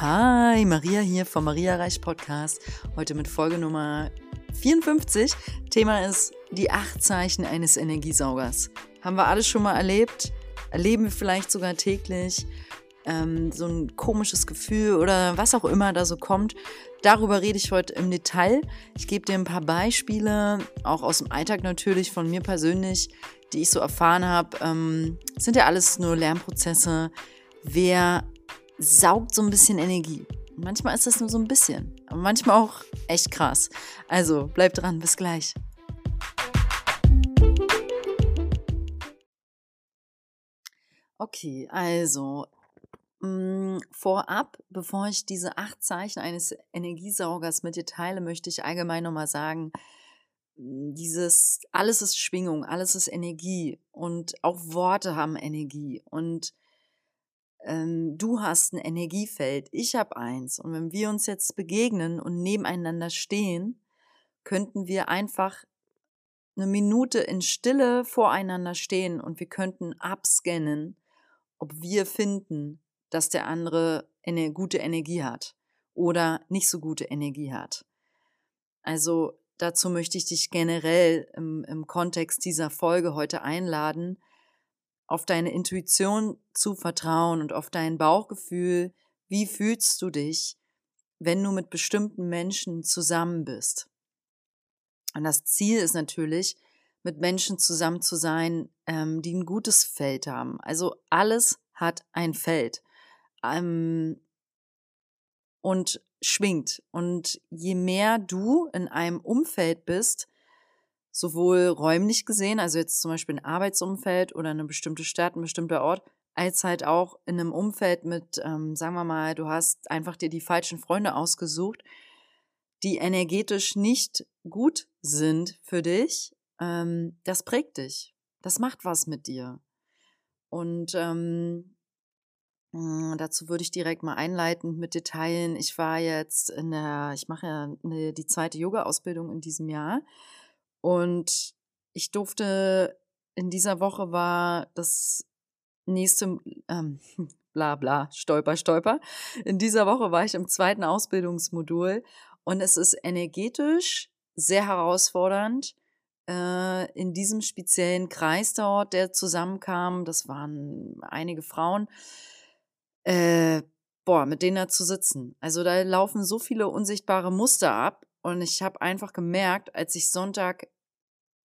Hi, Maria hier vom Maria Reich Podcast. Heute mit Folge Nummer 54. Thema ist die acht Zeichen eines Energiesaugers. Haben wir alles schon mal erlebt? Erleben wir vielleicht sogar täglich? Ähm, so ein komisches Gefühl oder was auch immer da so kommt. Darüber rede ich heute im Detail. Ich gebe dir ein paar Beispiele, auch aus dem Alltag natürlich, von mir persönlich, die ich so erfahren habe. Ähm, sind ja alles nur Lernprozesse. Wer saugt so ein bisschen Energie. Manchmal ist das nur so ein bisschen, aber manchmal auch echt krass. Also bleib dran, bis gleich. Okay, also mh, mm, vorab, bevor ich diese acht Zeichen eines Energiesaugers mit dir teile, möchte ich allgemein nochmal sagen, mm, dieses, alles ist Schwingung, alles ist Energie und auch Worte haben Energie und ähm, du hast ein Energiefeld, ich habe eins. Und wenn wir uns jetzt begegnen und nebeneinander stehen, könnten wir einfach eine Minute in Stille voreinander stehen und wir könnten abscannen, ob wir finden, dass der andere eine gute Energie hat oder nicht so gute Energie hat. Also dazu möchte ich dich generell im, im Kontext dieser Folge heute einladen, auf deine Intuition zu vertrauen und auf dein Bauchgefühl. Wie fühlst du dich, wenn du mit bestimmten Menschen zusammen bist? Und das Ziel ist natürlich, mit Menschen zusammen zu sein, ähm, die ein gutes Feld haben. Also alles hat ein Feld ähm, und schwingt. Und je mehr du in einem Umfeld bist, sowohl räumlich gesehen, also jetzt zum Beispiel ein Arbeitsumfeld oder eine bestimmte Stadt, ein bestimmter Ort, als halt auch in einem Umfeld mit, ähm, sagen wir mal, du hast einfach dir die falschen Freunde ausgesucht, die energetisch nicht gut sind für dich, ähm, das prägt dich. Das macht was mit dir. Und ähm, hm, dazu würde ich direkt mal einleitend mit Detailen. Ich war jetzt in der, ich mache ja eine, die zweite Yoga-Ausbildung in diesem Jahr und ich durfte, in dieser Woche war das nächste, ähm, bla bla, stolper, stolper. In dieser Woche war ich im zweiten Ausbildungsmodul und es ist energetisch sehr herausfordernd. Äh, in diesem speziellen Kreis dort, der zusammenkam, das waren einige Frauen, äh, boah, mit denen da zu sitzen. Also da laufen so viele unsichtbare Muster ab und ich habe einfach gemerkt, als ich Sonntag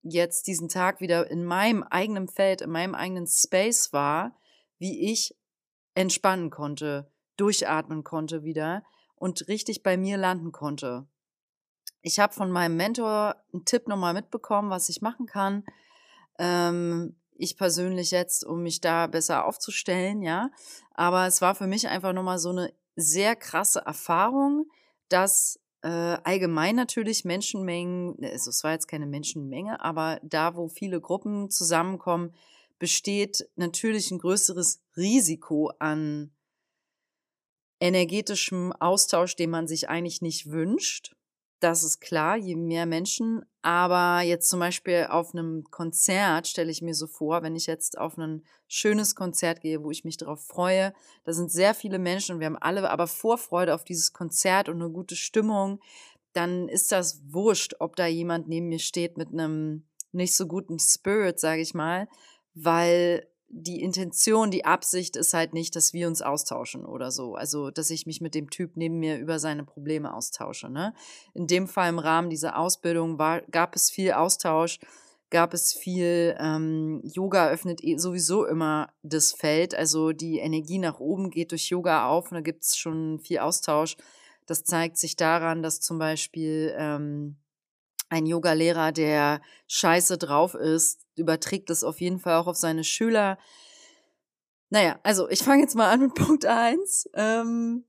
jetzt diesen Tag wieder in meinem eigenen Feld, in meinem eigenen Space war, wie ich entspannen konnte, durchatmen konnte wieder und richtig bei mir landen konnte. Ich habe von meinem Mentor einen Tipp nochmal mitbekommen, was ich machen kann. Ähm, ich persönlich jetzt, um mich da besser aufzustellen, ja. Aber es war für mich einfach nochmal so eine sehr krasse Erfahrung, dass äh, allgemein natürlich Menschenmengen, ne, also es war jetzt keine Menschenmenge, aber da, wo viele Gruppen zusammenkommen, besteht natürlich ein größeres Risiko an energetischem Austausch, den man sich eigentlich nicht wünscht. Das ist klar, je mehr Menschen. Aber jetzt zum Beispiel auf einem Konzert stelle ich mir so vor, wenn ich jetzt auf ein schönes Konzert gehe, wo ich mich darauf freue, da sind sehr viele Menschen und wir haben alle aber Vorfreude auf dieses Konzert und eine gute Stimmung, dann ist das wurscht, ob da jemand neben mir steht mit einem nicht so guten Spirit, sage ich mal, weil die Intention, die Absicht ist halt nicht, dass wir uns austauschen oder so. Also, dass ich mich mit dem Typ neben mir über seine Probleme austausche. Ne? In dem Fall im Rahmen dieser Ausbildung war, gab es viel Austausch, gab es viel, ähm, Yoga öffnet eh sowieso immer das Feld. Also die Energie nach oben geht durch Yoga auf und da gibt es schon viel Austausch. Das zeigt sich daran, dass zum Beispiel ähm, ein Yoga-Lehrer, der scheiße drauf ist, überträgt es auf jeden Fall auch auf seine Schüler. Naja, also ich fange jetzt mal an mit Punkt eins, ähm,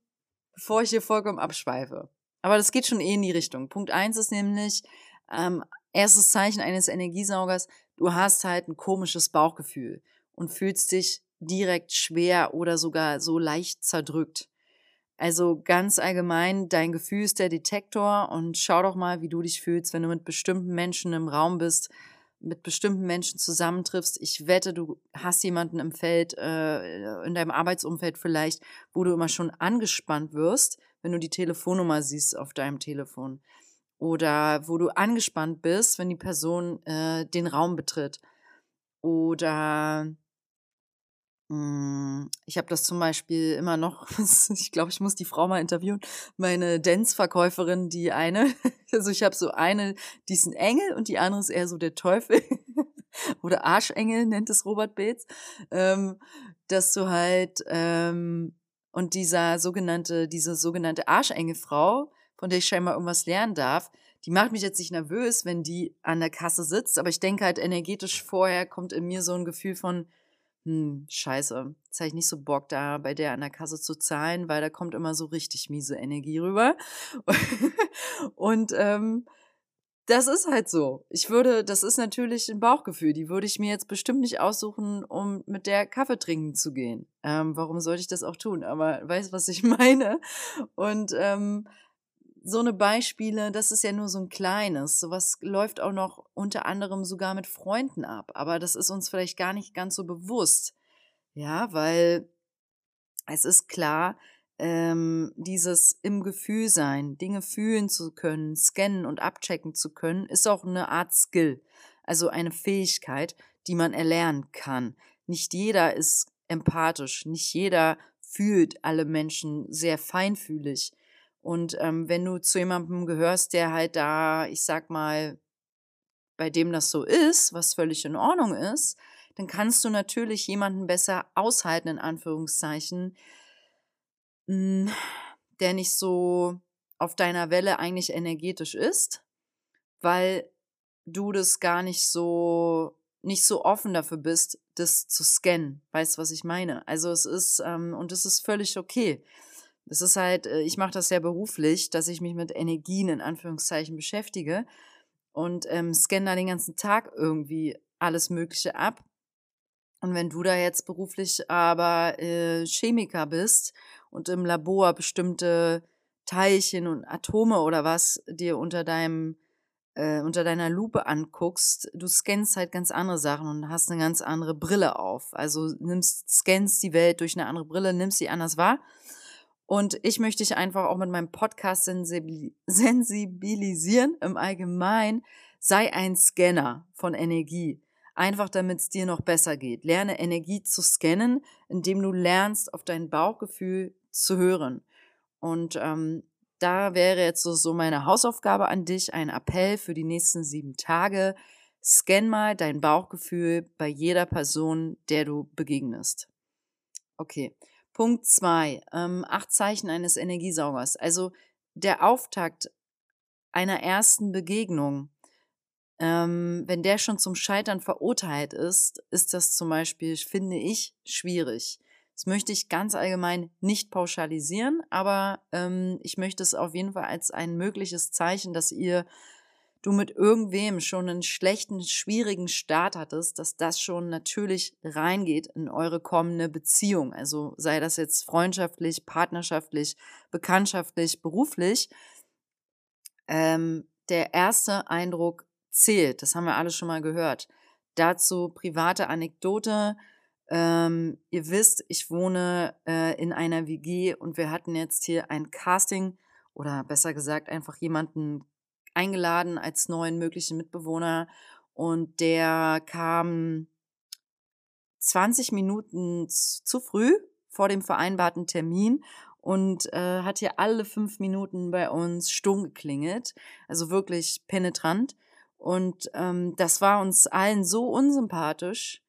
bevor ich hier vollkommen abschweife. Aber das geht schon eh in die Richtung. Punkt eins ist nämlich, ähm, erstes Zeichen eines Energiesaugers, du hast halt ein komisches Bauchgefühl und fühlst dich direkt schwer oder sogar so leicht zerdrückt. Also ganz allgemein, dein Gefühl ist der Detektor und schau doch mal, wie du dich fühlst, wenn du mit bestimmten Menschen im Raum bist, mit bestimmten Menschen zusammentriffst. Ich wette, du hast jemanden im Feld, äh, in deinem Arbeitsumfeld vielleicht, wo du immer schon angespannt wirst, wenn du die Telefonnummer siehst auf deinem Telefon. Oder wo du angespannt bist, wenn die Person äh, den Raum betritt. Oder ich habe das zum Beispiel immer noch, ich glaube, ich muss die Frau mal interviewen, meine Dance-Verkäuferin, die eine, also ich habe so eine, die ist ein Engel und die andere ist eher so der Teufel oder Arschengel nennt es Robert Bates, ähm, dass du halt, ähm, und dieser sogenannte, diese sogenannte Arschengelfrau, von der ich scheinbar irgendwas lernen darf, die macht mich jetzt nicht nervös, wenn die an der Kasse sitzt, aber ich denke halt energetisch vorher kommt in mir so ein Gefühl von, hm, scheiße, jetzt habe ich nicht so Bock, da bei der an der Kasse zu zahlen, weil da kommt immer so richtig miese Energie rüber. und ähm, das ist halt so. Ich würde, das ist natürlich ein Bauchgefühl, die würde ich mir jetzt bestimmt nicht aussuchen, um mit der Kaffee trinken zu gehen. Ähm, warum sollte ich das auch tun? Aber weißt, was ich meine? Und ähm, so eine Beispiele, das ist ja nur so ein kleines. Sowas läuft auch noch unter anderem sogar mit Freunden ab. Aber das ist uns vielleicht gar nicht ganz so bewusst. Ja, weil es ist klar, ähm, dieses im Gefühl sein, Dinge fühlen zu können, scannen und abchecken zu können, ist auch eine Art Skill. Also eine Fähigkeit, die man erlernen kann. Nicht jeder ist empathisch, nicht jeder fühlt alle Menschen sehr feinfühlig. Und ähm, wenn du zu jemandem gehörst, der halt da, ich sag mal, bei dem das so ist, was völlig in Ordnung ist, dann kannst du natürlich jemanden besser aushalten, in Anführungszeichen, der nicht so auf deiner Welle eigentlich energetisch ist, weil du das gar nicht so nicht so offen dafür bist, das zu scannen. Weißt was ich meine? Also es ist, ähm, und es ist völlig okay. Das ist halt, äh, ich mache das sehr beruflich, dass ich mich mit Energien in Anführungszeichen beschäftige und ähm, scanne da den ganzen Tag irgendwie alles Mögliche ab. Und wenn du da jetzt beruflich aber äh, Chemiker bist und im Labor bestimmte Teilchen und Atome oder was dir unter deinem äh, unter deiner Lupe anguckst, du scannst halt ganz andere Sachen und hast eine ganz andere Brille auf. Also nimmst, scannst die Welt durch eine andere Brille, nimmst sie anders wahr und ich möchte dich einfach auch mit meinem Podcast sensibilisieren im Allgemeinen. Sei ein Scanner von Energie. Einfach damit es dir noch besser geht. Lerne Energie zu scannen, indem du lernst, auf dein Bauchgefühl zu hören. Und ähm, da wäre jetzt so, so meine Hausaufgabe an dich, ein Appell für die nächsten sieben Tage. Scan mal dein Bauchgefühl bei jeder Person, der du begegnest. Okay. Punkt zwei, ähm, acht Zeichen eines Energiesaugers. Also der Auftakt einer ersten Begegnung, ähm, wenn der schon zum Scheitern verurteilt ist, ist das zum Beispiel, finde ich, schwierig. Das möchte ich ganz allgemein nicht pauschalisieren, aber ähm, ich möchte es auf jeden Fall als ein mögliches Zeichen, dass ihr du mit irgendwem schon einen schlechten, schwierigen Start hattest, dass das schon natürlich reingeht in eure kommende Beziehung. Also sei das jetzt freundschaftlich, partnerschaftlich, bekanntschaftlich, beruflich. Ähm, der erste Eindruck zählt. Das haben wir alle schon mal gehört. Dazu private Anekdote. Ähm, ihr wisst, ich wohne äh, in einer WG und wir hatten jetzt hier ein Casting oder besser gesagt einfach jemanden eingeladen als neuen möglichen Mitbewohner und der kam 20 Minuten zu früh vor dem vereinbarten Termin und äh, hat hier alle fünf Minuten bei uns stumm geklingelt, also wirklich penetrant. Und ähm, das war uns allen so unsympathisch,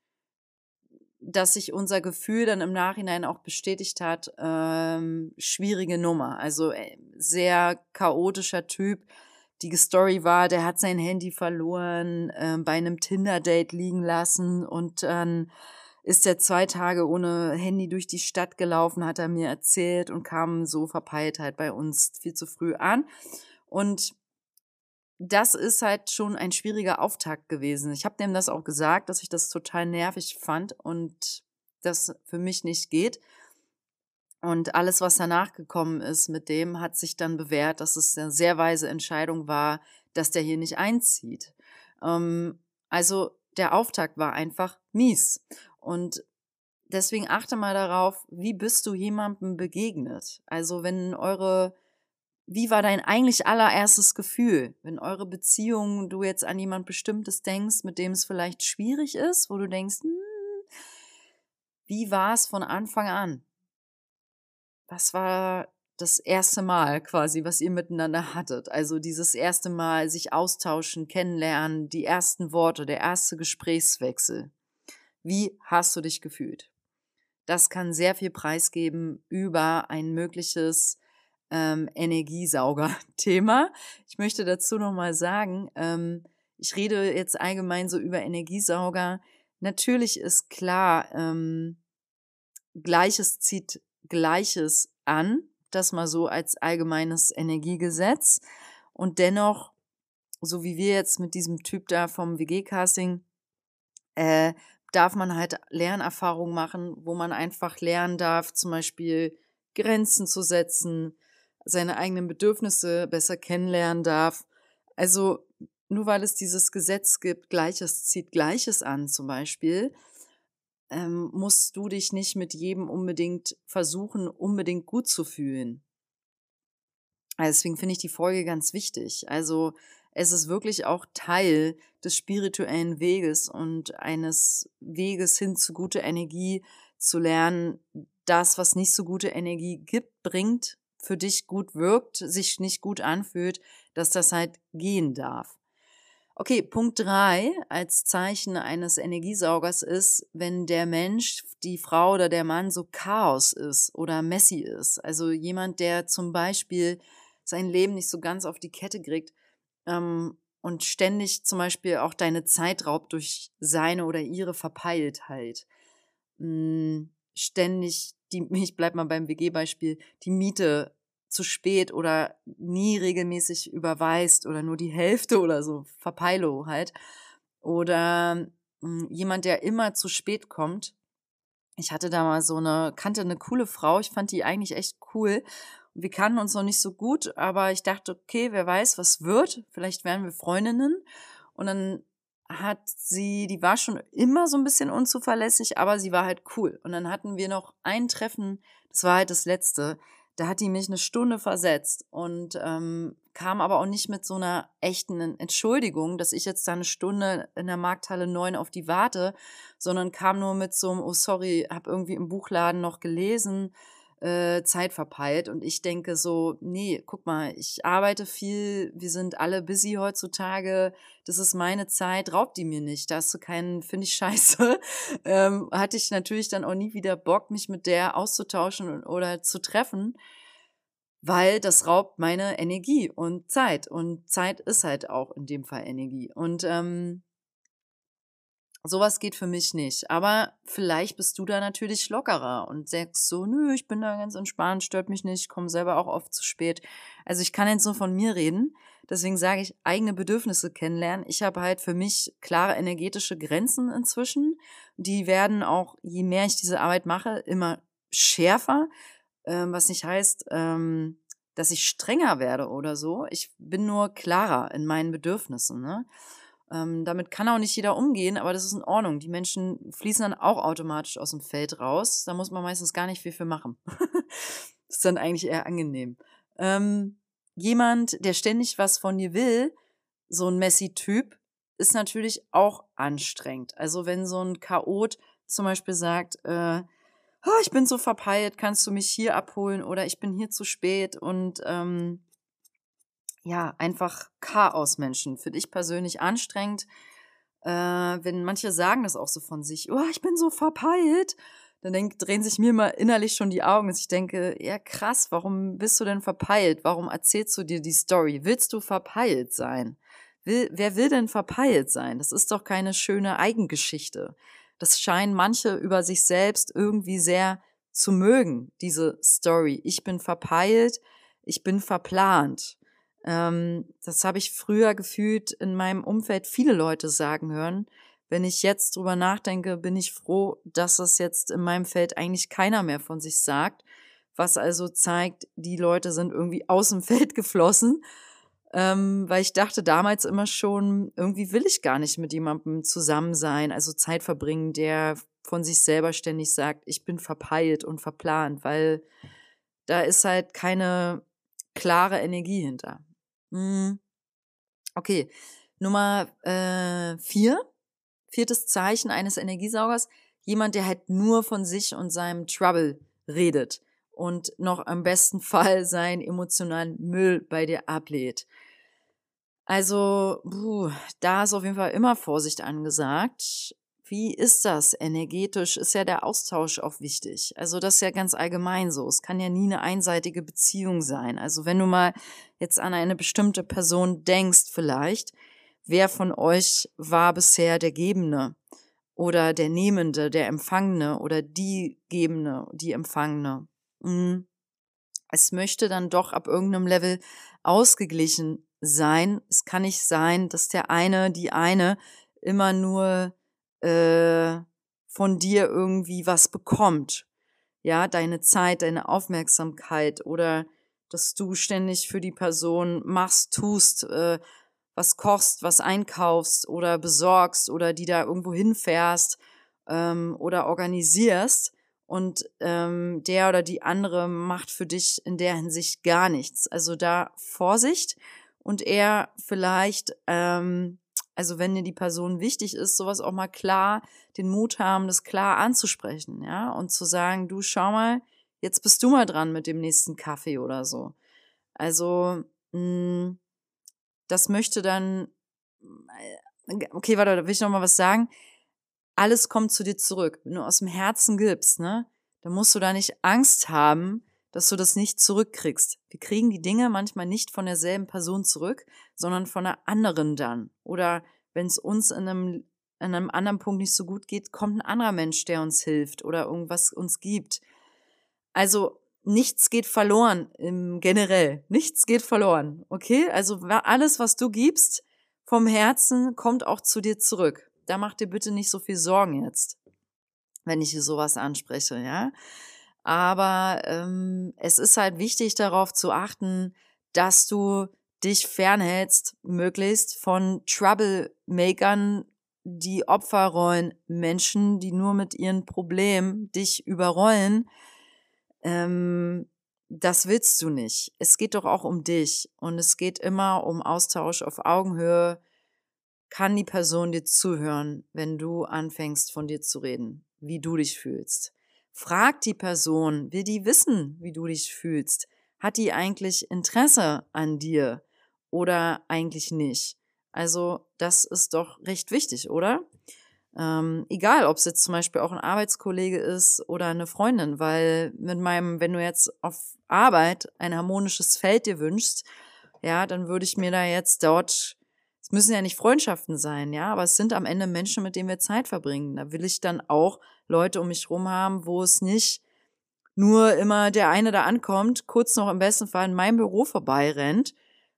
dass sich unser Gefühl dann im Nachhinein auch bestätigt hat, ähm, schwierige Nummer. Also äh, sehr chaotischer Typ, die Story war, der hat sein Handy verloren, äh, bei einem Tinder-Date liegen lassen und dann ist er zwei Tage ohne Handy durch die Stadt gelaufen, hat er mir erzählt und kam so verpeilt halt bei uns viel zu früh an. Und das ist halt schon ein schwieriger Auftakt gewesen. Ich habe dem das auch gesagt, dass ich das total nervig fand und das für mich nicht geht. Und alles, was danach gekommen ist mit dem, hat sich dann bewährt, dass es eine sehr weise Entscheidung war, dass der hier nicht einzieht. Ähm, Also der Auftakt war einfach mies. Und deswegen achte mal darauf, wie bist du jemandem begegnet? Also wenn eure, wie war dein eigentlich allererstes Gefühl, wenn eure Beziehung, du jetzt an jemand Bestimmtes denkst, mit dem es vielleicht schwierig ist, wo du denkst, hm, wie war es von Anfang an? Was war das erste Mal quasi, was ihr miteinander hattet? Also dieses erste Mal sich austauschen, kennenlernen, die ersten Worte, der erste Gesprächswechsel. Wie hast du dich gefühlt? Das kann sehr viel preisgeben über ein mögliches ähm, Energiesauger-Thema. Ich möchte dazu nochmal sagen, ähm, ich rede jetzt allgemein so über Energiesauger. Natürlich ist klar, ähm, Gleiches zieht Gleiches an, das mal so als allgemeines Energiegesetz. Und dennoch, so wie wir jetzt mit diesem Typ da vom WG-Casting, äh, darf man halt Lernerfahrungen machen, wo man einfach lernen darf, zum Beispiel Grenzen zu setzen, seine eigenen Bedürfnisse besser kennenlernen darf. Also nur weil es dieses Gesetz gibt, Gleiches zieht Gleiches an zum Beispiel, ähm, musst du dich nicht mit jedem unbedingt versuchen, unbedingt gut zu fühlen. Also deswegen finde ich die Folge ganz wichtig. Also es ist wirklich auch Teil des spirituellen Weges und eines Weges hin zu guter Energie zu lernen, das, was nicht so gute Energie gibt, bringt, für dich gut wirkt, sich nicht gut anfühlt, dass das halt gehen darf. Okay, Punkt drei als Zeichen eines Energiesaugers ist, wenn der Mensch, die Frau oder der Mann so Chaos ist oder messy ist. Also jemand, der zum Beispiel sein Leben nicht so ganz auf die Kette kriegt ähm, und ständig zum Beispiel auch deine Zeit raubt durch seine oder ihre Verpeiltheit. Hm, ständig, die, ich bleib mal beim WG-Beispiel, die Miete zu spät oder nie regelmäßig überweist oder nur die Hälfte oder so, Verpeilo halt. Oder hm, jemand, der immer zu spät kommt. Ich hatte da mal so eine, kannte eine coole Frau, ich fand die eigentlich echt cool wir kannten uns noch nicht so gut, aber ich dachte, okay, wer weiß, was wird. Vielleicht werden wir Freundinnen. Und dann hat sie, die war schon immer so ein bisschen unzuverlässig, aber sie war halt cool. Und dann hatten wir noch ein Treffen, das war halt das letzte. Da hat die mich eine Stunde versetzt und ähm, kam aber auch nicht mit so einer echten Entschuldigung, dass ich jetzt da eine Stunde in der Markthalle 9 auf die warte, sondern kam nur mit so einem, oh sorry, hab irgendwie im Buchladen noch gelesen, äh, Zeit verpeilt. Und ich denke so, nee, guck mal, ich arbeite viel, wir sind alle busy heutzutage, das ist meine Zeit, raubt die mir nicht. Da hast du keinen, finde ich scheiße. ähm, hatte ich natürlich dann auch nie wieder Bock, mich mit der auszutauschen oder zu treffen. Weil das raubt meine Energie und Zeit. Und Zeit ist halt auch in dem Fall Energie. Und ähm, Sowas geht für mich nicht. Aber vielleicht bist du da natürlich lockerer und sagst so, nö, ich bin da ganz entspannt, stört mich nicht, komme selber auch oft zu spät. Also ich kann jetzt nur von mir reden. Deswegen sage ich, eigene Bedürfnisse kennenlernen. Ich habe halt für mich klare energetische Grenzen inzwischen. Die werden auch, je mehr ich diese Arbeit mache, immer schärfer. Ähm, was nicht heißt, ähm, dass ich strenger werde oder so. Ich bin nur klarer in meinen Bedürfnissen. Ne? Ähm, damit kann auch nicht jeder umgehen, aber das ist in Ordnung. Die Menschen fließen dann auch automatisch aus dem Feld raus. Da muss man meistens gar nicht viel für machen. ist dann eigentlich eher angenehm. Ähm, jemand, der ständig was von dir will, so ein Messi-Typ, ist natürlich auch anstrengend. Also wenn so ein Chaot zum Beispiel sagt, äh, oh, ich bin so verpeilt, kannst du mich hier abholen oder ich bin hier zu spät und ähm, ja, einfach Chaos-Menschen. Für dich persönlich anstrengend. Äh, wenn manche sagen das auch so von sich, oh, ich bin so verpeilt, dann denk, drehen sich mir mal innerlich schon die Augen, dass ich denke, ja krass, warum bist du denn verpeilt? Warum erzählst du dir die Story? Willst du verpeilt sein? Will, wer will denn verpeilt sein? Das ist doch keine schöne Eigengeschichte. Das scheinen manche über sich selbst irgendwie sehr zu mögen, diese Story. Ich bin verpeilt, ich bin verplant. Ähm, das habe ich früher gefühlt in meinem Umfeld viele Leute sagen hören. Wenn ich jetzt drüber nachdenke, bin ich froh, dass es jetzt in meinem Feld eigentlich keiner mehr von sich sagt. Was also zeigt, die Leute sind irgendwie aus dem Feld geflossen. Äh, ähm, weil ich dachte damals immer schon, irgendwie will ich gar nicht mit jemandem zusammen sein, also Zeit verbringen, der von sich selber ständig sagt, ich bin verpeilt und verplant, weil da ist halt keine klare Energie hinter. Hm. Okay, Nummer äh, vier, viertes Zeichen eines Energiesaugers, jemand, der halt nur von sich und seinem Trouble redet und noch am besten Fall seinen emotionalen Müll bei dir ablädt. Also, puh, da ist auf jeden Fall immer Vorsicht angesagt. Wie ist das energetisch? Ist ja der Austausch auch wichtig. Also das ist ja ganz allgemein so. Es kann ja nie eine einseitige Beziehung sein. Also wenn du mal jetzt an eine bestimmte Person denkst vielleicht, wer von euch war bisher der Gebende oder der Nehmende, der Empfangene oder die Gebende, die Empfangene? Hm. Es möchte dann doch ab irgendeinem Level ausgeglichen sein. Es kann nicht sein, dass der eine, die eine immer nur äh, von dir irgendwie was bekommt. Ja, deine Zeit, deine Aufmerksamkeit oder dass du ständig für die Person machst, tust, äh, was kochst, was einkaufst oder besorgst oder die da irgendwo hinfährst ähm, oder organisierst und ähm, der oder die andere macht für dich in der Hinsicht gar nichts. Also da Vorsicht und er vielleicht ähm, also wenn dir die Person wichtig ist, sowas auch mal klar, den Mut haben, das klar anzusprechen, ja, und zu sagen, du schau mal, jetzt bist du mal dran mit dem nächsten Kaffee oder so. Also, mh, hm, das möchte dann, äh, okay, warte, da will ich noch mal was sagen. Alles kommt zu dir zurück. Wenn du aus dem Herzen gibst, ne, dann musst du da nicht Angst haben, dass du das nicht zurückkriegst. Wir kriegen die Dinge manchmal nicht von derselben Person zurück, sondern von einer anderen dann. Oder wenn es uns in einem, in einem anderen Punkt nicht so gut geht, kommt ein anderer Mensch, der uns hilft oder irgendwas uns gibt. Also nichts geht verloren im generell. Nichts geht verloren. Okay? Also alles, was du gibst vom Herzen, kommt auch zu dir zurück. Da mach dir bitte nicht so viel Sorgen jetzt, wenn ich sowas anspreche, ja? Aber ähm, es ist halt wichtig darauf zu achten, dass du dich fernhältst, möglichst von Troublemakern, die Opferrollen, Menschen, die nur mit ihren Problemen dich überrollen. Ähm, das willst du nicht. Es geht doch auch um dich und es geht immer um Austausch auf Augenhöhe. Kann die Person dir zuhören, wenn du anfängst von dir zu reden, wie du dich fühlst? Frag die Person, will die wissen, wie du dich fühlst? Hat die eigentlich Interesse an dir oder eigentlich nicht? Also das ist doch recht wichtig, oder? Ähm, egal, ob es jetzt zum Beispiel auch ein Arbeitskollege ist oder eine Freundin, weil mit meinem, wenn du jetzt auf Arbeit ein harmonisches Feld dir wünschst, ja, dann würde ich mir da jetzt dort, es müssen ja nicht Freundschaften sein, ja, aber es sind am Ende Menschen, mit denen wir Zeit verbringen. Da will ich dann auch Leute um mich rum haben, wo es nicht nur immer der eine da ankommt, kurz noch im besten Fall in meinem Büro vorbeirennt,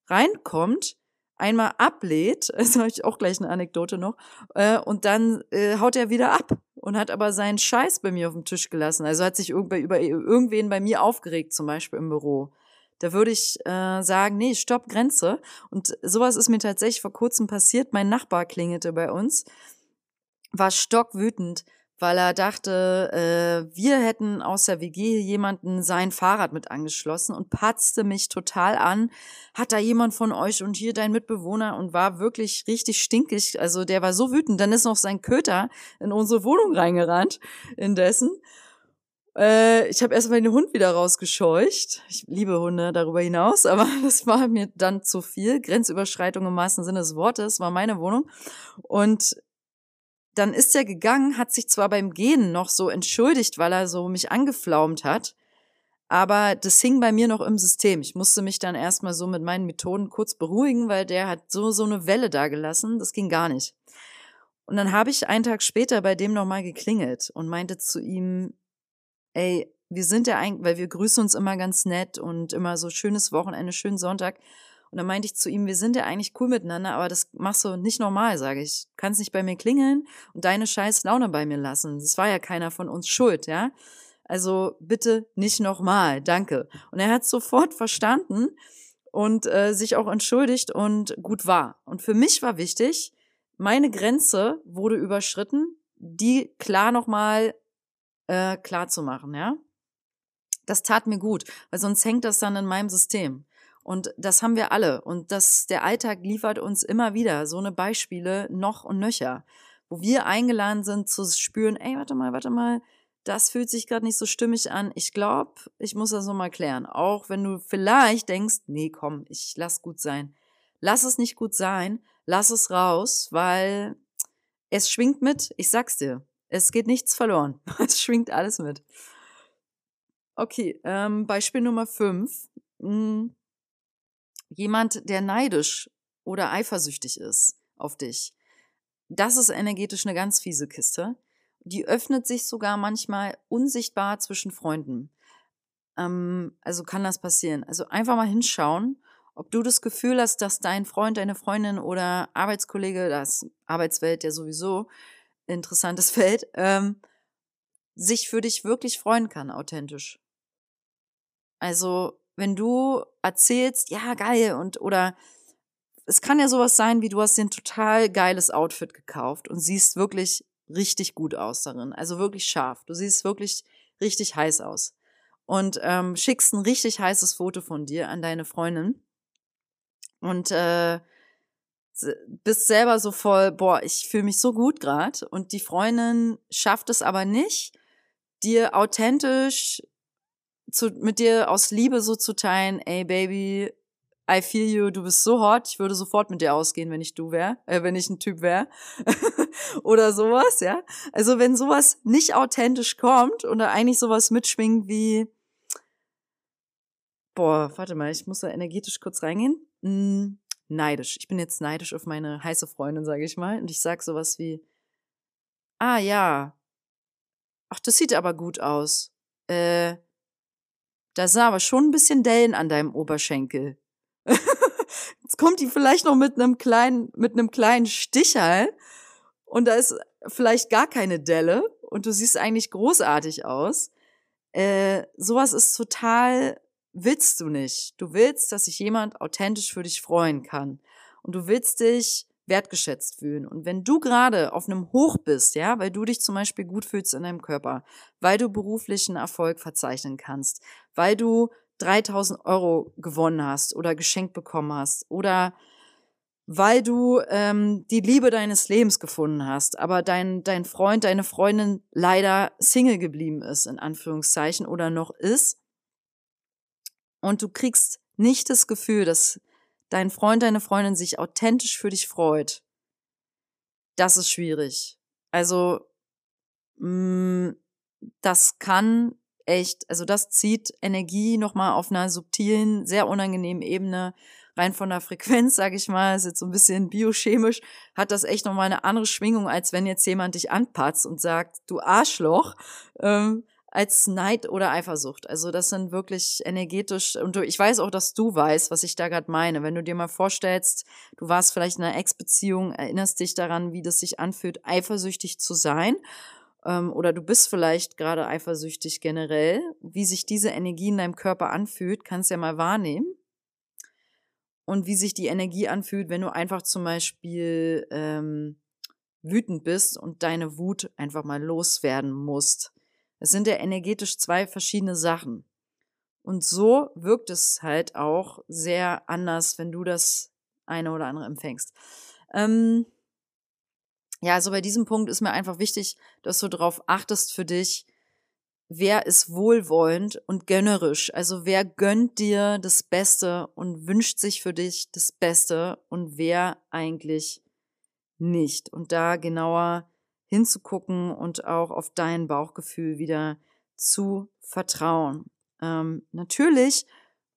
reinkommt, einmal ablädt, also habe ich auch gleich eine Anekdote noch, äh, und dann äh, haut er wieder ab und hat aber seinen Scheiß bei mir auf dem Tisch gelassen. Also hat sich über, über irgendwen bei mir aufgeregt, zum Beispiel im Büro. Da würde ich äh, sagen, nee, stopp, Grenze. Und sowas ist mir tatsächlich vor kurzem passiert. Mein Nachbar klingelte bei uns, war stockwütend, weil er dachte, äh, wir hätten aus der WG jemanden sein Fahrrad mit angeschlossen und patzte mich total an. Hat da jemand von euch und hier dein Mitbewohner und war wirklich richtig stinkig. Also der war so wütend. Dann ist noch sein Köter in unsere Wohnung reingerannt indessen. Äh, ich habe erstmal den Hund wieder rausgescheucht. Ich liebe Hunde darüber hinaus, aber das war mir dann zu viel. Grenzüberschreitung im meisten Sinne des Wortes war meine Wohnung. Und dann ist er gegangen, hat sich zwar beim Gehen noch so entschuldigt, weil er so mich angeflaumt hat, aber das hing bei mir noch im System. Ich musste mich dann erstmal so mit meinen Methoden kurz beruhigen, weil der hat so, so eine Welle da gelassen. Das ging gar nicht. Und dann habe ich einen Tag später bei dem nochmal geklingelt und meinte zu ihm, ey, wir sind ja eigentlich, weil wir grüßen uns immer ganz nett und immer so schönes Wochenende, schönen Sonntag. Und dann meinte ich zu ihm, wir sind ja eigentlich cool miteinander, aber das machst du nicht normal, sage ich. Du kannst nicht bei mir klingeln und deine scheiß Laune bei mir lassen. Das war ja keiner von uns schuld, ja. Also bitte nicht nochmal, danke. Und er hat sofort verstanden und äh, sich auch entschuldigt und gut war. Und für mich war wichtig, meine Grenze wurde überschritten, die klar nochmal äh, klar zu machen, ja. Das tat mir gut, weil sonst hängt das dann in meinem System. Und das haben wir alle. Und das, der Alltag liefert uns immer wieder so eine Beispiele noch und nöcher, wo wir eingeladen sind zu spüren, ey, warte mal, warte mal, das fühlt sich gerade nicht so stimmig an. Ich glaube, ich muss das nochmal klären. Auch wenn du vielleicht denkst, nee, komm, ich lass gut sein. Lass es nicht gut sein, lass es raus, weil es schwingt mit. Ich sag's dir, es geht nichts verloren. Es schwingt alles mit. Okay, ähm, Beispiel Nummer fünf. Hm, jemand, der neidisch oder eifersüchtig ist auf dich. Das ist energetisch eine ganz fiese Kiste die öffnet sich sogar manchmal unsichtbar zwischen Freunden. Ähm, also kann das passieren. Also einfach mal hinschauen, ob du das Gefühl hast, dass dein Freund, deine Freundin oder Arbeitskollege, das Arbeitswelt ja sowieso interessantes Feld, ähm, sich für dich wirklich freuen kann, authentisch. Also, wenn du erzählst, ja, geil, und oder es kann ja sowas sein, wie du hast dir ein total geiles Outfit gekauft und siehst wirklich richtig gut aus darin. Also wirklich scharf. Du siehst wirklich richtig heiß aus. Und ähm, schickst ein richtig heißes Foto von dir an deine Freundin. Und äh, bist selber so voll, boah, ich fühle mich so gut gerade. Und die Freundin schafft es aber nicht, dir authentisch zu, mit dir aus Liebe so zu teilen, ey Baby, I feel you, du bist so hot, ich würde sofort mit dir ausgehen, wenn ich du wäre, äh, wenn ich ein Typ wäre. oder sowas, ja. Also wenn sowas nicht authentisch kommt oder eigentlich sowas mitschwingt wie, boah, warte mal, ich muss da energetisch kurz reingehen. Hm, neidisch. Ich bin jetzt neidisch auf meine heiße Freundin, sage ich mal. Und ich sag sowas wie, ah ja, ach, das sieht aber gut aus. Äh, da sah aber schon ein bisschen Dellen an deinem Oberschenkel. Jetzt kommt die vielleicht noch mit einem kleinen, mit einem kleinen Stichel und da ist vielleicht gar keine Delle und du siehst eigentlich großartig aus. Äh, sowas ist total, willst du nicht. Du willst, dass sich jemand authentisch für dich freuen kann. Und du willst dich wertgeschätzt fühlen. Und wenn du gerade auf einem Hoch bist, ja, weil du dich zum Beispiel gut fühlst in deinem Körper, weil du beruflichen Erfolg verzeichnen kannst, weil du 3000 Euro gewonnen hast oder geschenkt bekommen hast oder weil du ähm, die Liebe deines Lebens gefunden hast, aber dein, dein Freund, deine Freundin leider Single geblieben ist, in Anführungszeichen, oder noch ist. Und du kriegst nicht das Gefühl, dass dein Freund, deine Freundin sich authentisch für dich freut. Das ist schwierig. Also, mh, mm, das kann echt, also das zieht Energie nochmal auf einer subtilen, sehr unangenehmen Ebene rein von der Frequenz, sage ich mal, ist jetzt so ein bisschen biochemisch, hat das echt nochmal eine andere Schwingung, als wenn jetzt jemand dich anpatzt und sagt, du Arschloch, ähm, als Neid oder Eifersucht. Also das sind wirklich energetisch, und du, ich weiß auch, dass du weißt, was ich da gerade meine. Wenn du dir mal vorstellst, du warst vielleicht in einer Ex-Beziehung, erinnerst dich daran, wie das sich anfühlt, eifersüchtig zu sein ähm, oder du bist vielleicht gerade eifersüchtig generell, wie sich diese Energie in deinem Körper anfühlt, kannst du ja mal wahrnehmen. Und wie sich die Energie anfühlt, wenn du einfach zum Beispiel ähm, wütend bist und deine Wut einfach mal loswerden musst. Es sind ja energetisch zwei verschiedene Sachen. Und so wirkt es halt auch sehr anders, wenn du das eine oder andere empfängst. Ähm, ja, also bei diesem Punkt ist mir einfach wichtig, dass du darauf achtest für dich, wer ist wohlwollend und gönnerisch. Also wer gönnt dir das Beste und wünscht sich für dich das Beste und wer eigentlich nicht. Und da genauer hinzugucken und auch auf dein Bauchgefühl wieder zu vertrauen. Ähm, natürlich,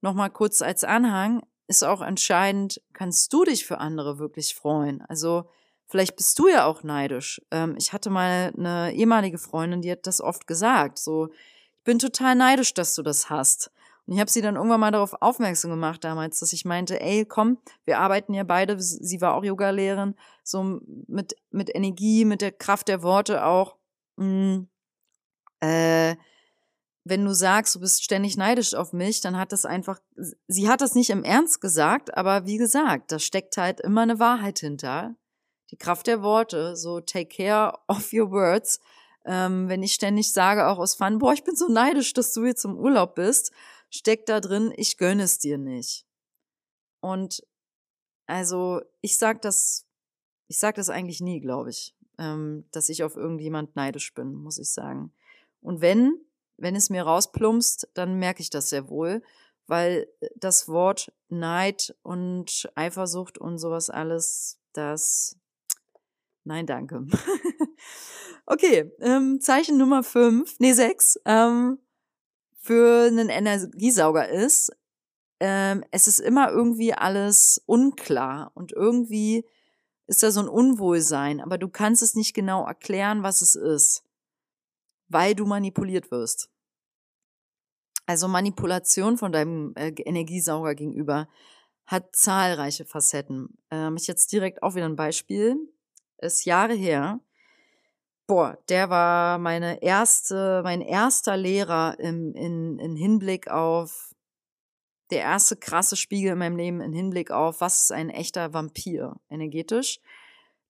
nochmal kurz als Anhang, ist auch entscheidend, kannst du dich für andere wirklich freuen? Also Vielleicht bist du ja auch neidisch. Ähm, ich hatte mal eine ehemalige Freundin, die hat das oft gesagt. So, ich bin total neidisch, dass du das hast. Und ich habe sie dann irgendwann mal darauf aufmerksam gemacht damals, dass ich meinte, ey, komm, wir arbeiten ja beide, sie war auch Yoga-Lehrerin, so mit, mit Energie, mit der Kraft der Worte auch. Mh, mm, äh, wenn du sagst, du bist ständig neidisch auf mich, dann hat das einfach, sie hat das nicht im Ernst gesagt, aber wie gesagt, da steckt halt immer eine Wahrheit hinter. Die Kraft der Worte, so take care of your words. Ähm, wenn ich ständig sage, auch aus Fun, boah, ich bin so neidisch, dass du jetzt im Urlaub bist, steckt da drin, ich gönne es dir nicht. Und also, ich sag das, ich sag das eigentlich nie, glaube ich, ähm, dass ich auf irgendjemand neidisch bin, muss ich sagen. Und wenn, wenn es mir rausplumpst, dann merke ich das sehr wohl, weil äh, das Wort Neid und Eifersucht und sowas alles, das, nein, danke. okay, ähm, Zeichen Nummer fünf, nee, sechs, ähm, für einen Energiesauger ist, ähm, es ist immer irgendwie alles unklar und irgendwie ist da so ein Unwohlsein, aber du kannst es nicht genau erklären, was es ist weil du manipuliert wirst. Also Manipulation von deinem äh, Energiesauger gegenüber hat zahlreiche Facetten. Ähm, ich jetzt direkt auch wieder ein Beispiel. Ist Jahre her. Boah, der war meine erste, mein erster Lehrer im, in, in Hinblick auf der erste krasse Spiegel in meinem Leben in Hinblick auf, was ist ein echter Vampir energetisch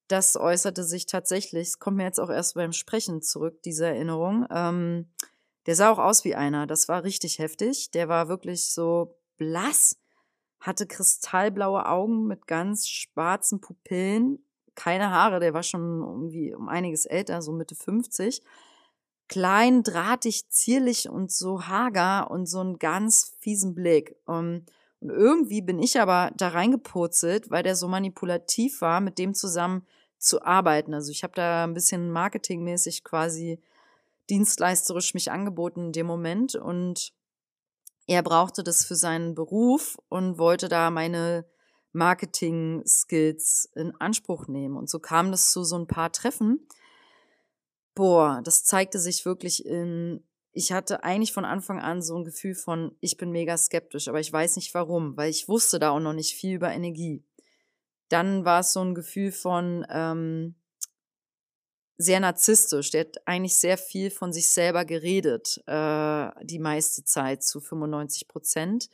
das äußerte sich tatsächlich, es kommt mir jetzt auch erst beim Sprechen zurück, diese Erinnerung. Ähm, der sah auch aus wie einer, das war richtig heftig. Der war wirklich so blass, hatte kristallblaue Augen mit ganz schwarzen Pupillen, keine Haare, der war schon irgendwie um einiges älter, so Mitte 50. Klein, drahtig, zierlich und so hager und so einen ganz fiesen Blick. Ähm, und irgendwie bin ich aber da reingepurzelt, weil der so manipulativ war, mit dem zusammen zu arbeiten. Also ich habe da ein bisschen marketingmäßig quasi dienstleisterisch mich angeboten in dem Moment und er brauchte das für seinen Beruf und wollte da meine Marketing-Skills in Anspruch nehmen. Und so kam das zu so ein paar Treffen. Boah, das zeigte sich wirklich in ich hatte eigentlich von Anfang an so ein Gefühl von, ich bin mega skeptisch, aber ich weiß nicht warum, weil ich wusste da auch noch nicht viel über Energie. Dann war es so ein Gefühl von ähm, sehr narzisstisch. Der hat eigentlich sehr viel von sich selber geredet, äh, die meiste Zeit zu 95 Prozent.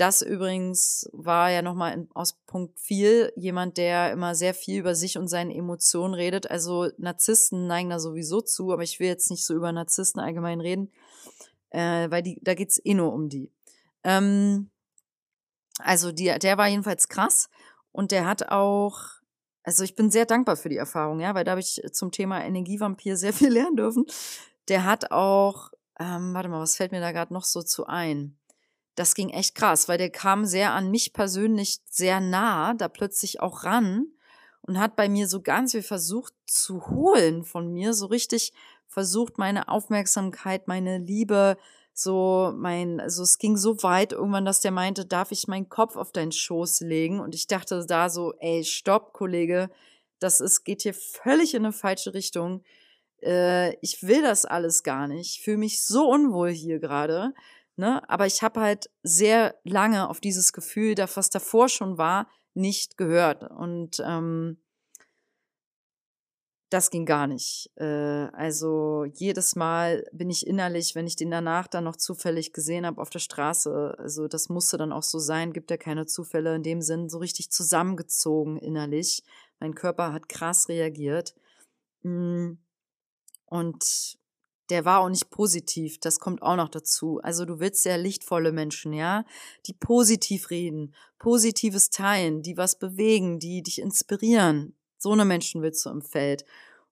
Das übrigens war ja nochmal aus Punkt 4 jemand, der immer sehr viel über sich und seine Emotionen redet. Also Narzissten neigen da sowieso zu, aber ich will jetzt nicht so über Narzissten allgemein reden, äh, weil die, da geht's eh nur um die. Ähm, also die, der war jedenfalls krass und der hat auch, also ich bin sehr dankbar für die Erfahrung, ja, weil da habe ich zum Thema Energievampir sehr viel lernen dürfen. Der hat auch, ähm, warte mal, was fällt mir da gerade noch so zu ein? Das ging echt krass, weil der kam sehr an mich persönlich sehr nah, da plötzlich auch ran und hat bei mir so ganz viel versucht zu holen von mir, so richtig versucht, meine Aufmerksamkeit, meine Liebe, so mein, also es ging so weit irgendwann, dass der meinte, darf ich meinen Kopf auf deinen Schoß legen? Und ich dachte da so, ey, stopp, Kollege, das ist, geht hier völlig in eine falsche Richtung. Äh, ich will das alles gar nicht. Ich fühle mich so unwohl hier gerade. Ne? Aber ich habe halt sehr lange auf dieses Gefühl, das was davor schon war, nicht gehört. Und ähm, das ging gar nicht. Äh, also jedes Mal bin ich innerlich, wenn ich den danach dann noch zufällig gesehen habe auf der Straße, also das musste dann auch so sein, gibt ja keine Zufälle in dem Sinn, so richtig zusammengezogen innerlich. Mein Körper hat krass reagiert. Mm. Und der war auch nicht positiv. Das kommt auch noch dazu. Also du willst ja lichtvolle Menschen, ja, die positiv reden, positives teilen, die was bewegen, die dich inspirieren. So eine Menschen willst du im Feld.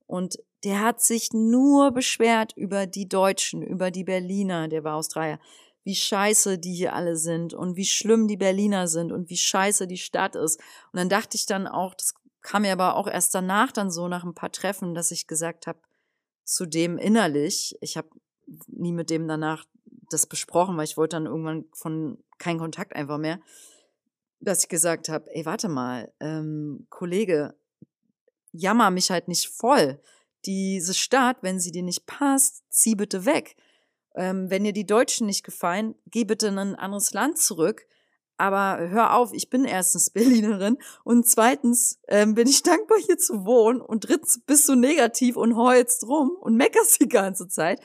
Und der hat sich nur beschwert über die Deutschen, über die Berliner, der war Australier, wie scheiße die hier alle sind und wie schlimm die Berliner sind und wie scheiße die Stadt ist. Und dann dachte ich dann auch, das kam mir aber auch erst danach dann so nach ein paar Treffen, dass ich gesagt habe, Zudem innerlich, ich habe nie mit dem danach das besprochen, weil ich wollte dann irgendwann von keinen Kontakt einfach mehr, dass ich gesagt habe, ey, warte mal, ähm, Kollege, jammer mich halt nicht voll. Diese Stadt, wenn sie dir nicht passt, zieh bitte weg. Ähm, wenn dir die Deutschen nicht gefallen, geh bitte in ein anderes Land zurück. Aber hör auf, ich bin erstens Berlinerin und zweitens ähm, bin ich dankbar, hier zu wohnen und drittens bist du negativ und heulst rum und meckerst die ganze Zeit.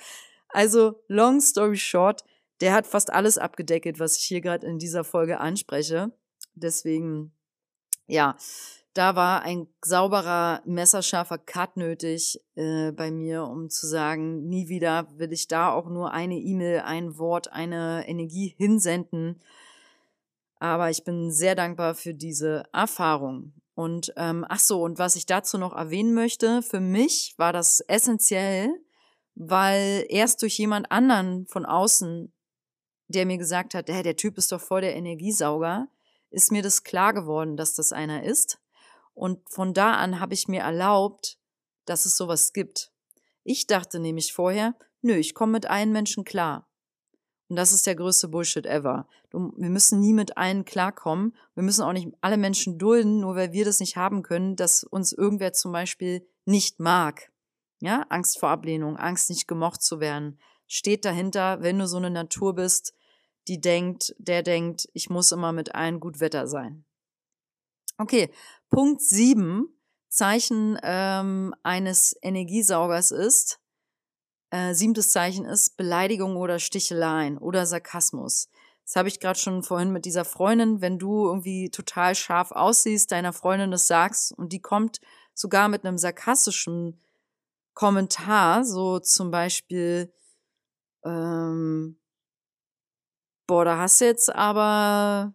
Also, long story short, der hat fast alles abgedeckt, was ich hier gerade in dieser Folge anspreche. Deswegen, ja, da war ein sauberer, messerscharfer Cut nötig äh, bei mir, um zu sagen, nie wieder will ich da auch nur eine E-Mail, ein Wort, eine Energie hinsenden. Aber ich bin sehr dankbar für diese Erfahrung. Und ähm, ach so, und was ich dazu noch erwähnen möchte, für mich war das essentiell, weil erst durch jemand anderen von außen, der mir gesagt hat, hey, der Typ ist doch voll der Energiesauger, ist mir das klar geworden, dass das einer ist. Und von da an habe ich mir erlaubt, dass es sowas gibt. Ich dachte nämlich vorher, nö, ich komme mit allen Menschen klar. Und das ist der größte Bullshit ever. wir müssen nie mit allen klarkommen. Wir müssen auch nicht alle Menschen dulden, nur weil wir das nicht haben können, dass uns irgendwer zum Beispiel nicht mag. Ja, Angst vor Ablehnung, Angst nicht gemocht zu werden. Steht dahinter, wenn du so eine Natur bist, die denkt, der denkt, ich muss immer mit allen gut Wetter sein. Okay, Punkt sieben Zeichen ähm, eines Energiesaugers ist, äh, siebtes Zeichen ist Beleidigung oder Sticheleien oder Sarkasmus. Das habe ich gerade schon vorhin mit dieser Freundin, wenn du irgendwie total scharf aussiehst, deiner Freundin das sagst und die kommt sogar mit einem sarkastischen Kommentar, so zum Beispiel, ähm, boah, da hast du jetzt aber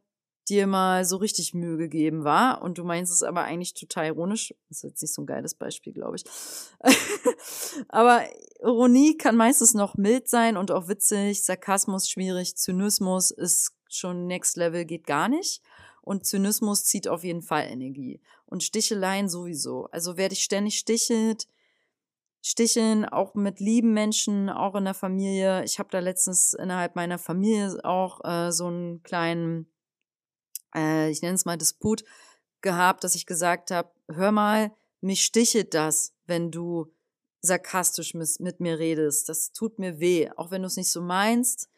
dir mal so richtig Mühe gegeben war und du meinst es aber eigentlich total ironisch. Das ist jetzt nicht so ein geiles Beispiel, glaube ich. aber Ironie kann meistens noch mild sein und auch witzig, Sarkasmus schwierig, Zynismus ist schon Next Level, geht gar nicht. Und Zynismus zieht auf jeden Fall Energie. Und Sticheleien sowieso. Also wer dich ständig stichelt, sticheln, auch mit lieben Menschen, auch in der Familie. Ich habe da letztens innerhalb meiner Familie auch äh, so einen kleinen äh, ich nenne es mal Disput gehabt, dass ich gesagt habe, hör mal, mich stichelt das, wenn du sarkastisch mit, mir redest. Das tut mir weh, auch wenn du es nicht so meinst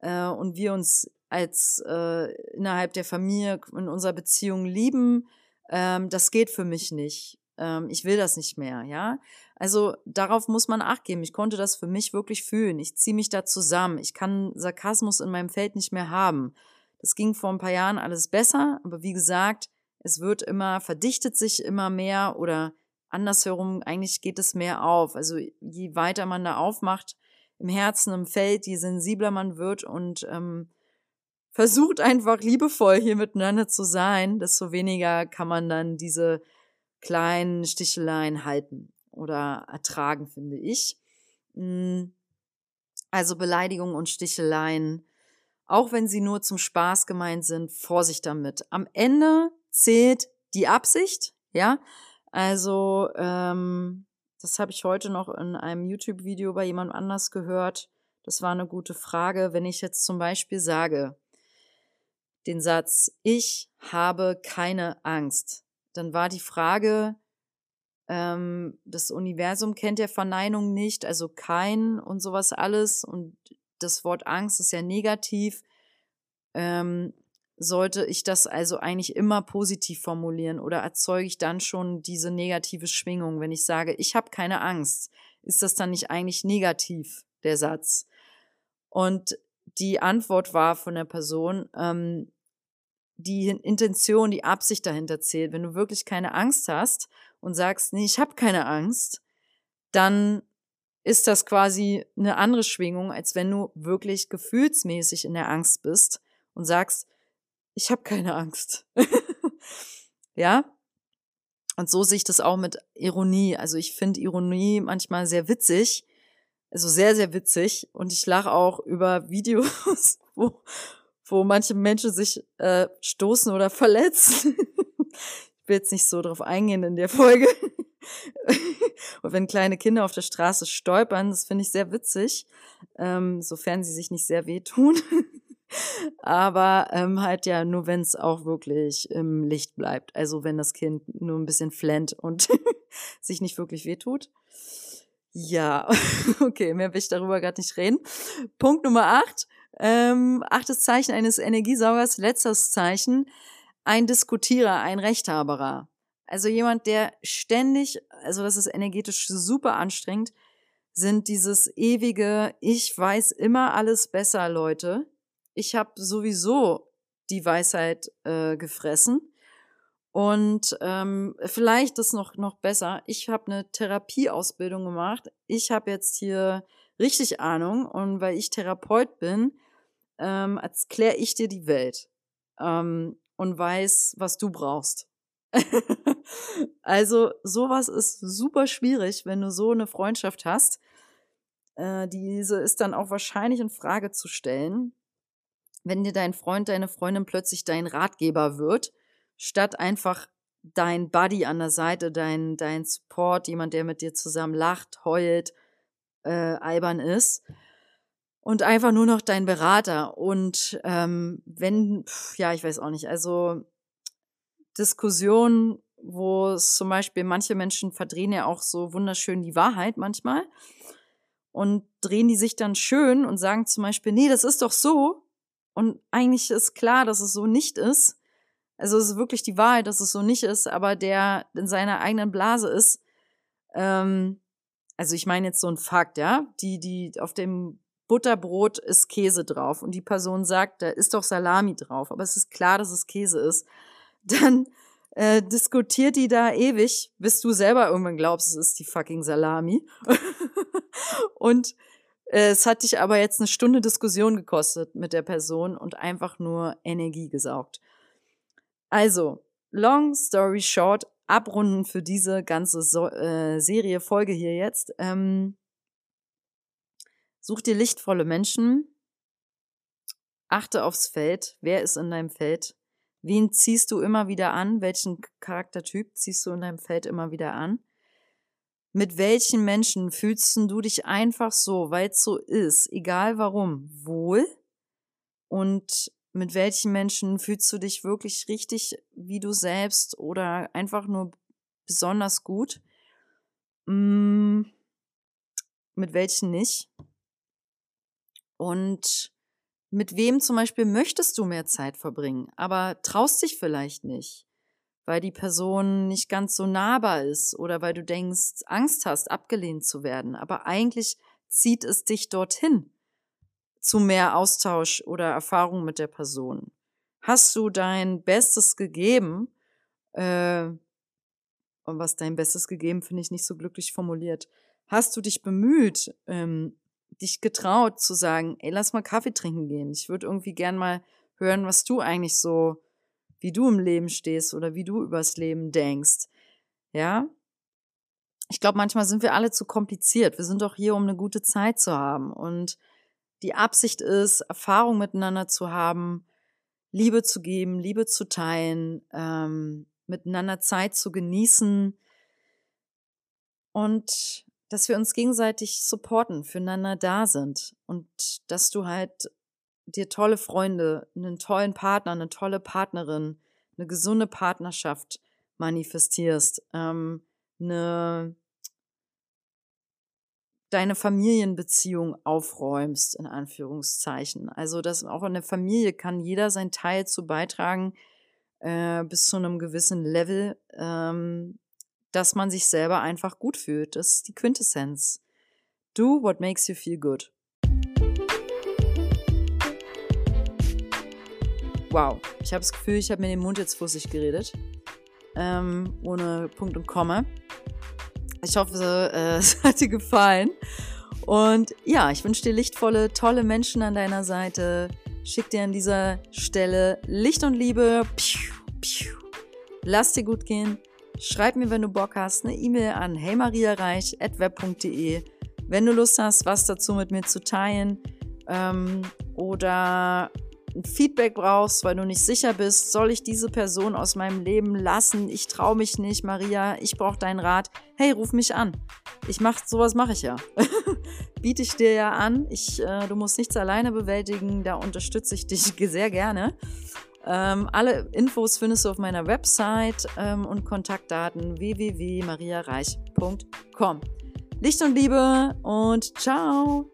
äh, und wir uns als äh, innerhalb der Familie in unserer Beziehung lieben. Ähm, das geht für mich nicht. Ähm, ich will das nicht mehr, ja. Also darauf muss man acht geben. Ich konnte das für mich wirklich fühlen. Ich ziehe mich da zusammen. Ich kann Sarkasmus in meinem Feld nicht mehr haben. Das ging vor ein paar Jahren alles besser, aber wie gesagt, es wird immer, verdichtet sich immer mehr oder andersherum, eigentlich geht es mehr auf. Also je weiter man da aufmacht im Herzen, im Feld, je sensibler man wird und ähm, versucht einfach liebevoll hier miteinander zu sein, desto weniger kann man dann diese kleinen Sticheleien halten oder ertragen, finde ich. Hm. Also Beleidigungen und Sticheleien auch wenn sie nur zum Spaß gemeint sind, Vorsicht damit. Am Ende zählt die Absicht, ja. Also, ähm, das habe ich heute noch in einem YouTube-Video bei jemand anders gehört. Das war eine gute Frage. Wenn ich jetzt zum Beispiel sage, den Satz, ich habe keine Angst, dann war die Frage, ähm, das Universum kennt ja Verneinung nicht, also kein und sowas alles. Und das Wort Angst ist ja negativ, ähm, sollte ich das also eigentlich immer positiv formulieren oder erzeuge ich dann schon diese negative Schwingung, wenn ich sage, ich habe keine Angst, ist das dann nicht eigentlich negativ, der Satz? Und die Antwort war von der Person, ähm, die Intention, die Absicht dahinter zählt. Wenn du wirklich keine Angst hast und sagst, nee, ich habe keine Angst, dann ist das quasi eine andere Schwingung, als wenn du wirklich gefühlsmäßig in der Angst bist und sagst, ich habe keine Angst. ja? Und so sehe ich das auch mit Ironie. Also ich finde Ironie manchmal sehr witzig, also sehr, sehr witzig. Und ich lache auch über Videos, wo, wo manche Menschen sich äh, stoßen oder verletzen. ich will jetzt nicht so drauf eingehen in der Folge. Und wenn kleine Kinder auf der Straße stolpern, das finde ich sehr witzig, ähm, sofern sie sich nicht sehr wehtun. Aber ähm, halt ja nur, wenn es auch wirklich im Licht bleibt. Also wenn das Kind nur ein bisschen flennt und sich nicht wirklich wehtut. Ja, okay, mehr will ich darüber gerade nicht reden. Punkt Nummer acht. Ähm, achtes Zeichen eines Energiesaugers, letztes Zeichen, ein Diskutierer, ein Rechthaberer. Also jemand, der ständig, also das ist energetisch super anstrengend, sind dieses ewige, ich weiß immer alles besser, Leute. Ich habe sowieso die Weisheit äh, gefressen. Und ähm, vielleicht ist noch, noch besser. Ich habe eine Therapieausbildung gemacht. Ich habe jetzt hier richtig Ahnung. Und weil ich Therapeut bin, ähm, erkläre ich dir die Welt ähm, und weiß, was du brauchst. also sowas ist super schwierig, wenn du so eine Freundschaft hast. Äh, diese ist dann auch wahrscheinlich in Frage zu stellen, wenn dir dein Freund, deine Freundin plötzlich dein Ratgeber wird, statt einfach dein Buddy an der Seite, dein, dein Support, jemand, der mit dir zusammen lacht, heult, äh, albern ist und einfach nur noch dein Berater. Und ähm, wenn, ja, ich weiß auch nicht, also Diskussionen, wo es zum Beispiel manche Menschen verdrehen ja auch so wunderschön die Wahrheit manchmal und drehen die sich dann schön und sagen zum Beispiel, nee, das ist doch so. Und eigentlich ist klar, dass es so nicht ist. Also es ist wirklich die Wahrheit, dass es so nicht ist, aber der in seiner eigenen Blase ist. Ähm, also ich meine jetzt so ein Fakt, ja, die, die auf dem Butterbrot ist Käse drauf und die Person sagt, da ist doch Salami drauf, aber es ist klar, dass es Käse ist. Dann äh, diskutiert die da ewig, bis du selber irgendwann glaubst, es ist die fucking Salami. und äh, es hat dich aber jetzt eine Stunde Diskussion gekostet mit der Person und einfach nur Energie gesaugt. Also, long story short, abrunden für diese ganze so äh, Serie, Folge hier jetzt. Ähm, such dir lichtvolle Menschen, achte aufs Feld, wer ist in deinem Feld, wen ziehst du immer wieder an, welchen Charaktertyp ziehst du in deinem Feld immer wieder an mit welchen Menschen fühlst du dich einfach so, weil es so ist, egal warum, wohl? Und mit welchen Menschen fühlst du dich wirklich richtig wie du selbst oder einfach nur besonders gut? Hm, mit welchen nicht? Und mit wem zum Beispiel möchtest du mehr Zeit verbringen, aber traust dich vielleicht nicht? weil die Person nicht ganz so nahbar ist oder weil du denkst, Angst hast, abgelehnt zu werden. Aber eigentlich zieht es dich dorthin zu mehr Austausch oder Erfahrung mit der Person. Hast du dein Bestes gegeben? Äh, und was dein Bestes gegeben, finde ich nicht so glücklich formuliert. Hast du dich bemüht, ähm, dich getraut zu sagen, ey, lass mal Kaffee trinken gehen. Ich würde irgendwie gern mal hören, was du eigentlich so wie du im Leben stehst oder wie du übers Leben denkst. Ja? Ich glaube, manchmal sind wir alle zu kompliziert. Wir sind doch hier, um eine gute Zeit zu haben. Und die Absicht ist, Erfahrung miteinander zu haben, Liebe zu geben, Liebe zu teilen, ähm, miteinander Zeit zu genießen und dass wir uns gegenseitig supporten, füreinander da sind und dass du halt dir tolle Freunde, einen tollen Partner, eine tolle Partnerin, eine gesunde Partnerschaft manifestierst, ähm, eine, deine Familienbeziehung aufräumst, in Anführungszeichen. Also, dass auch in der Familie kann jeder sein Teil zu beitragen, äh, bis zu einem gewissen Level, ähm, dass man sich selber einfach gut fühlt. Das ist die Quintessenz. Do what makes you feel good. wow, ich habe das Gefühl, ich habe mir den Mund jetzt fussig geredet. Ähm, ohne Punkt und Komma. Ich hoffe, es hat dir gefallen. Und ja, ich wünsche dir lichtvolle, tolle Menschen an deiner Seite. Schick dir an dieser Stelle Licht und Liebe. Piu, piu. Lass dir gut gehen. Schreib mir, wenn du Bock hast, eine E-Mail an heymariareich.web.de. Wenn du Lust hast, was dazu mit mir zu teilen ähm, oder ein Feedback brauchst, weil du nicht sicher bist, soll ich diese Person aus meinem Leben lassen? Ich traue mich nicht, Maria, ich brauche deinen Rat. Hey, ruf mich an. Ich mach sowas mache ich ja. Biete ich dir ja an. Ich, äh, du musst nichts alleine bewältigen, da unterstütze ich dich sehr gerne. Ähm, alle Infos findest du auf meiner Website ähm, und Kontaktdaten www.mariareich.com. Licht und Liebe und ciao!